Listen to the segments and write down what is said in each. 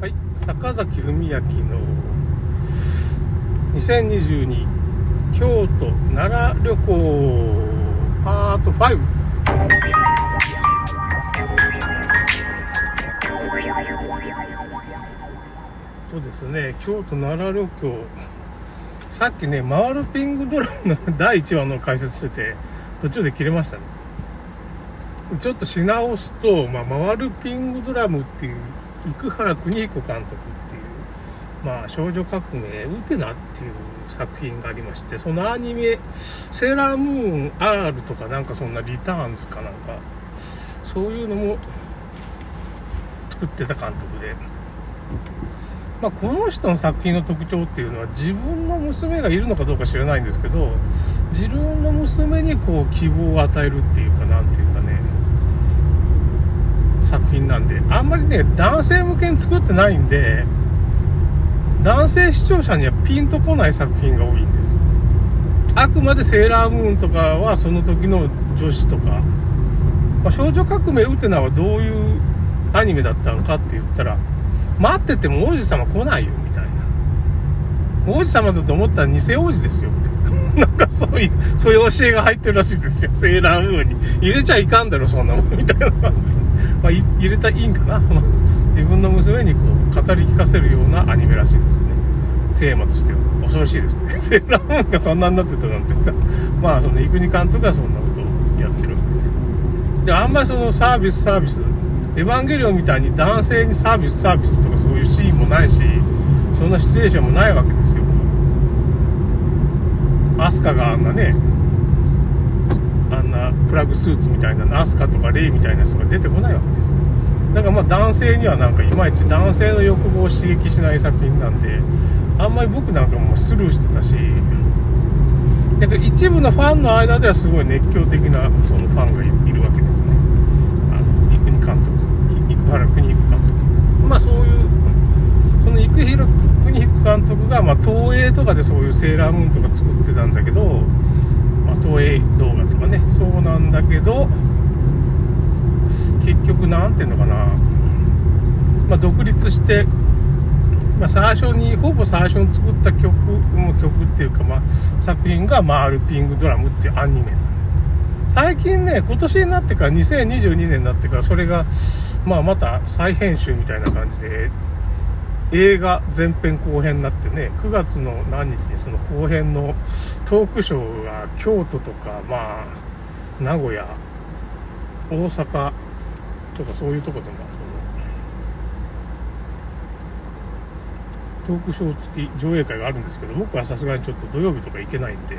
はい、坂崎文明の2022京都奈良旅行パート5そうですね京都奈良旅行。さっきね回るピングドラムの第1話の解説してて途中で切れましたね。ちょっとし直すと、まあ、回るピングドラムっていう生原邦彦監督っていう、まあ、少女革命ウテナっていう作品がありましてそのアニメセーラームーン R とかなんかそんなリターンズかなんかそういうのも作ってた監督で、まあ、この人の作品の特徴っていうのは自分の娘がいるのかどうか知らないんですけど自分の娘にこう希望を与えるっていうかなんていうか作品なんであんまりね男性向けに作ってないんで男性視聴者にはピンとこない作品が多いんですあくまでセーラームーンとかはその時の女子とか、まあ、少女革命ウテナはどういうアニメだったのかって言ったら待ってても王子様来ないよみたいな。王子様だと思ったら偽王子ですよみたいな。なんかそういう、そういう教えが入ってるらしいですよ。セーラームーンに。入れちゃいかんだろ、そんなもん。みたいな感じで。まあ、入れたらいいんかな。自分の娘にこう、語り聞かせるようなアニメらしいですよね。テーマとしては。恐ろしいですね。セーラームーンがそんなになってたなんて言った。まあ、その、生国監督がそんなことをやってるわけですよ。で、あんまりそのサービスサービス、エヴァンゲリオンみたいに男性にサービスサービスとかそういうシーンもないし、そんなシチュエーションもないわけですよ。アスカがあんなねあんなプラグスーツみたいなアスカとかレイみたいな人が出てこないわけですだからまあ男性にはなんかいまいち男性の欲望を刺激しない作品なんであんまり僕なんかもスルーしてたしだから一部のファンの間ではすごい熱狂的なそのファンがいるわけですね。あの生国監督生原邦彦監督まあそういうその生原邦彦監督が、まあ、東映とかでそういうセーラームーンとか作ってたんだけど、まあ、東映動画とかねそうなんだけど結局何ていうのかな、まあ、独立して、まあ、最初にほぼ最初に作った曲も曲っていうか、まあ、作品が、まあ、アルピングドラムっていうアニメ。だ最近ね今年になってから2022年になってからそれが、まあ、また再編集みたいな感じで映画前編後編になってね9月の何日にその後編のトークショーが京都とかまあ名古屋大阪とかそういうとこでもトークショー付き上映会があるんですけど僕はさすがにちょっと土曜日とか行けないんで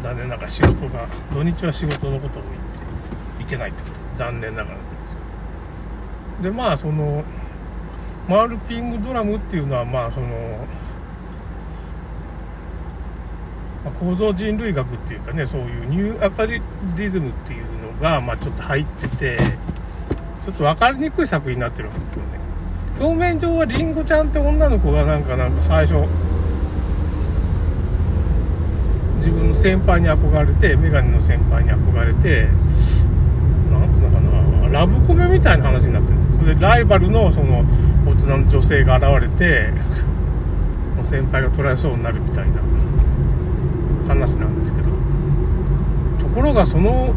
残念ながら仕事が土日は仕事のことを言って行けないってこと残念ながらなんですけど。でまあそのマールピングドラムっていうのはまあその、まあ、構造人類学っていうかねそういうニューアカデリズムっていうのがまあちょっと入っててちょっと分かりにくい作品になってるわけですよね。表面上はリンゴちゃんって女の子がなんかなんか最初自分の先輩に憧れてメガネの先輩に憧れてなんつうのかなラブコメみたいな話になってるんです。それでライバルのその大人の女性が現れて先輩が捕らえそうになるみたいな話なんですけど。ところがその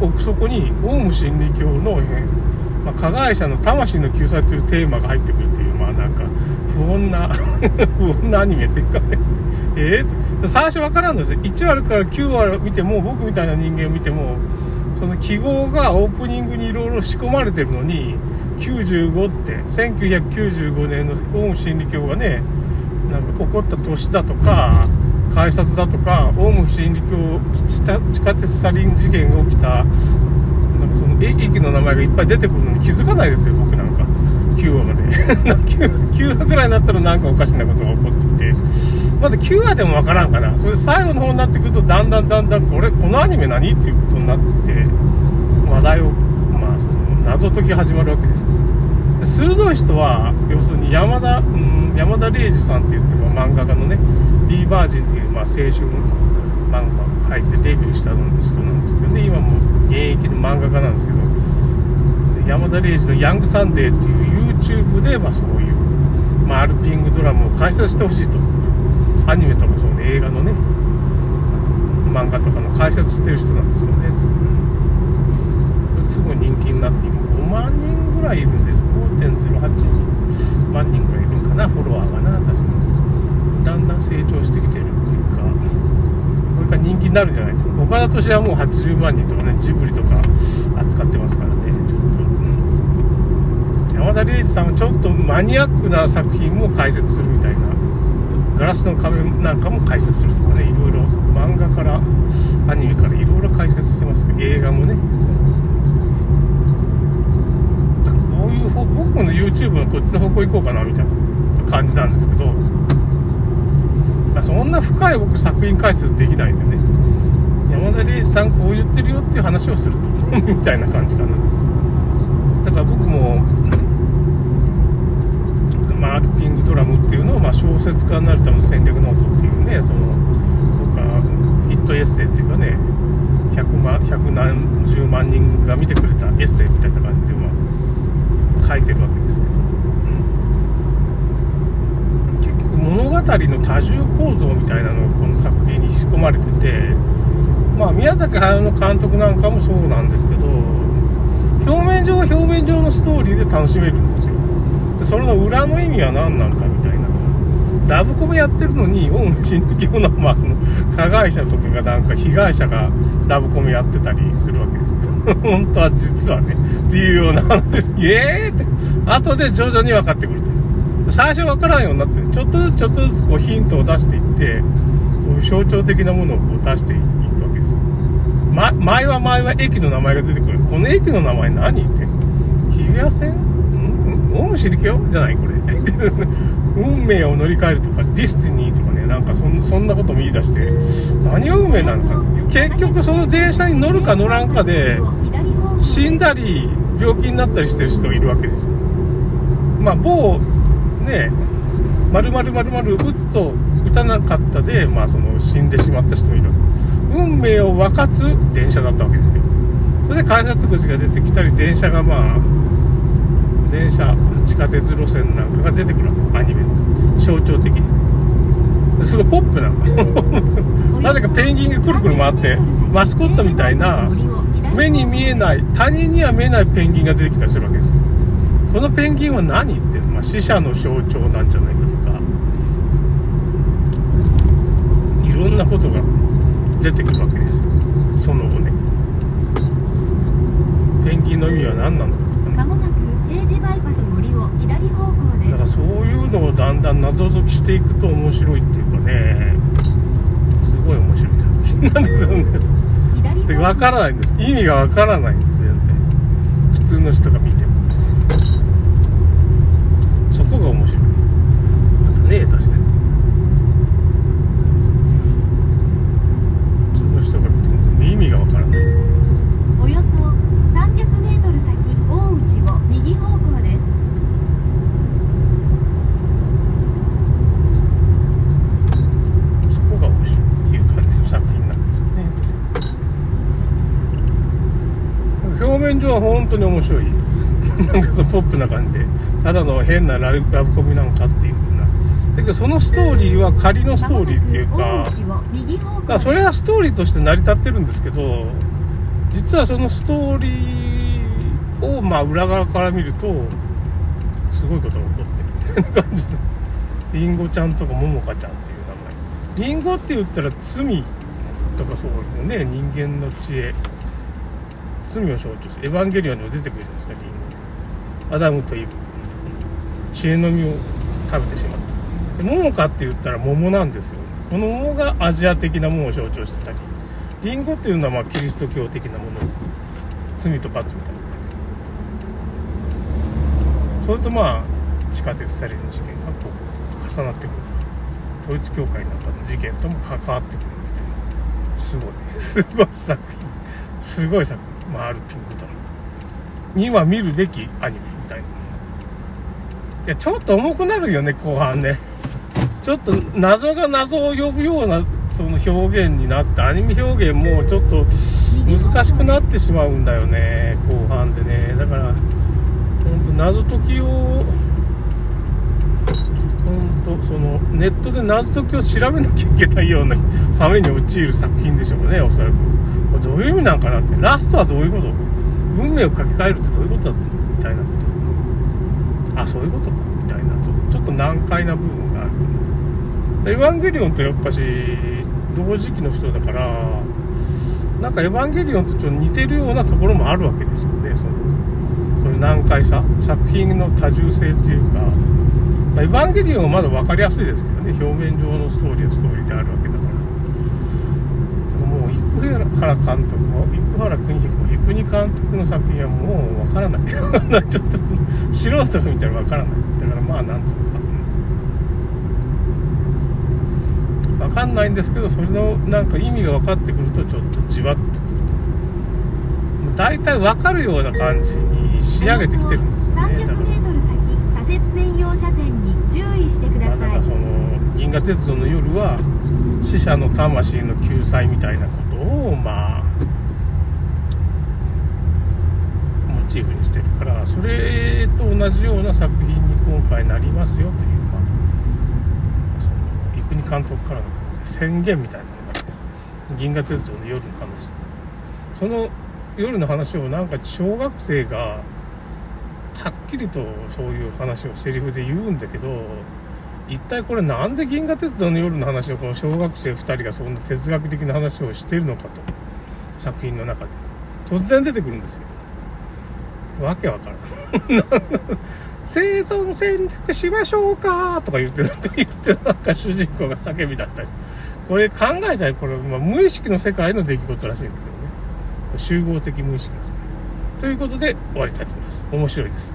奥底にオウム真理教の、ま、加害者の魂の救済というテーマが入ってくるっていうまあなんか不穏な 不穏なアニメっていうかね。えー、最初分からんのですよ。1話から9話見ても僕みたいな人間を見てもその記号がオープニングにいろいろ仕込まれてるのに95って1995年のオウム真理教がねなんか起こった年だとか改札だとかオウム真理教地下鉄サリン事件が起きたなんかその駅の名前がいっぱい出てくるのに気づかないですよ僕なんか。9話まで。9, 9話ぐらいになったらなんかおかしなことが起こってきて。まだ9話でもわからんかな。それで最後の方になってくるとだんだんだんだんこれこのアニメ何っていうことになってきて話題を謎解き始まるわけです。鋭い人は要するに山田、うん、山田礼二さんって言って漫画家のね「ビーバージン」っていう、まあ、青春漫画を書いてデビューした人なんですけどね今も現役の漫画家なんですけど山田礼二の「ヤングサンデー」っていう YouTube で、まあ、そういうまあ、アルピングドラムを解説してほしいと。アニメとかそうね映画のね漫画とかの解説してる人なんですよね。すごい人気になって今。5万人ぐらいいるんです。5.08万人ぐらいいるんかなフォロワーがな確かに。だんだん成長してきてるっていうか。これから人気になるんじゃないと。岡田敏はもう80万人とかねジブリとか扱ってますからねちょっと。山田礼二さんはちょっとマニアックな作品も解説するみたいな。ガラスの仮面なんかも解説するとかねいろいろ。漫画からアニメからいろいろ解説してますけど映画もねこういう方僕の YouTube のこっちの方向行こうかなみたいな感じなんですけどまそんな深い僕作品解説できないんでね。山田玲司さんこう言ってるよっていう話をすると みたいな感じかな。だから僕もまあ、輪るピングドラムっていうのを、まあ、小説家になるための戦略ノートっていうねその僕はヒットエッセイっていうかね100万100何十万人が見てくれたエッセイみたいな感じで、書いてるわけですけど。結局物語の多重構造みたいなのがこの作品に仕込まれててまあ宮崎駿の監督なんかもそうなんですけど表面上は表面上のストーリーで楽しめるんですよ。でそれの裏の意味は何なのかみたいな。ラブコメやってるのにオウム真理教の,、まあその加害者とかがなんか被害者がラブコメやってたりするわけです。本当は実はね。っていうような話。イエーって後で徐々に分かってくると最初分からんようになってちょっとずつちょっとずつこうヒントを出していってそういう象徴的なものをこう出していくわけですよ、ま、前は前は駅の名前が出てくる。この駅の名前何って。日比谷線？ん？オウム真理教じゃないこれ。運命を乗り換えるとか destiny とかねなんかそんなことも言い出して何が運命なのか。結局その電車に乗るか乗らんかで死んだり病気になったりしてる人いるわけですよ。まあ某ね丸々丸々打つと打たなかったで、まあ、その死んでしまった人もいる。運命を分かつ電車だったわけですよ。それで改札口が出てきたり電車がまあ電車地下鉄路線なんかが出てくるアニメ。の象徴的に。すごいポップな。なぜかペンギンがくるくる回ってマスコットみたいな目に見えない他人には見えないペンギンが出てきたりするわけですこのペンギンは何って、まあ、死者の象徴なんじゃないかとか。いろんなことが出てくるわけですよ。その後ね。ペンギンの意味は何なのかとかねだからそういうのをだんだん謎解きしていくと面白いっていうかね。すごい面白い作品なんですよね。で分からないんです。意味が分からないんです全然。普通の人が見てもそこが面白いまたね確かに普通の人が見ても意味が分からないおよそ300メートル先大内を右方向ですそこが面白いっていう感じの作品なんですよね確かに表面上は本当に面白い。なんかそのポップな感じ。でただの変なラブラブコメなんかっていうふうな。だけどそのストーリーは仮のストーリーっていうかからそれはストーリーとして成り立ってるんですけど実はそのストーリーをまあ裏側から見るとすごいことが起こってる。みたいな感じでりんごちゃんとかももかちゃんっていう名前。りんごって言ったら罪とかそうですよね。人間の知恵罪を象徴す。るエヴァンゲリオンにも出てくるじゃないですかリンゴ。アダムとイブ知恵の実を食べてしまった。で桃かって言ったら桃なんですよ。この桃がアジア的なものを象徴してたりリンゴっていうのはまあキリスト教的なもの。罪と罰みたいな。それとまあ地下鉄サリンの事件がこう重なってくる。統一教会なんかの事件とも関わってくるみたいなすごい。すごい作品。すごい作品。回るピンクドラマには見るべきアニメみたい。ないやちょっと重くなるよね後半ね。ちょっと謎が謎を呼ぶようなその表現になってアニメ表現もちょっと難しくなってしまうんだよね後半でね。だからほんと謎解きをとそのネットで謎解きを調べなきゃいけないようなために陥る作品でしょうね、おそらく。これどういう意味なんかなって。ラストはどういうこと？運命を書き換えるってどういうことだったみたいなこと。あ、そういうことか。みたいな。ちょちょっと難解な部分があると。エヴァンゲリオンとやっぱし、同時期の人だから、なんかエヴァンゲリオンとちょっと似てるようなところもあるわけですよね。そのそういう難解さ。作品の多重性っていうか、まあ、エヴァンゲリオンはまだ分かりやすいですけどね、表面上のストーリーはストーリーであるわけだから。でももう、生原監督は、生原邦彦、生国監督の作品はもう分からない。ちょっと素人が見たら分からない。だからまあ、なんつうのか。分かんないんですけど、それのなんか意味が分かってくると、ちょっとじわっとくると。大体分かるような感じに仕上げてきてるんですよね。だから 300m 先左折専用車線に注意してくださいまあなんかその銀河鉄道の夜は死者の魂の救済みたいなことをまあモチーフにしてるからそれと同じような作品に今回なりますよというまあその生国監督からの宣言みたいなのが銀河鉄道の夜の話その夜の話をなんか小学生がはっきりとそういう話をセリフで言うんだけど一体これなんで銀河鉄道の夜の話をこの小学生2人がそんな哲学的な話をしてるのかと。作品の中で。突然出てくるんですよ。わけわからん。生存戦略しましょうかとか言ってなんか言ってなんか主人公が叫び出したり。これ考えたらこれ、まあ、無意識の世界の出来事らしいんですよね。集合的無意識の世界。ということで終わりたいと思います。面白いです。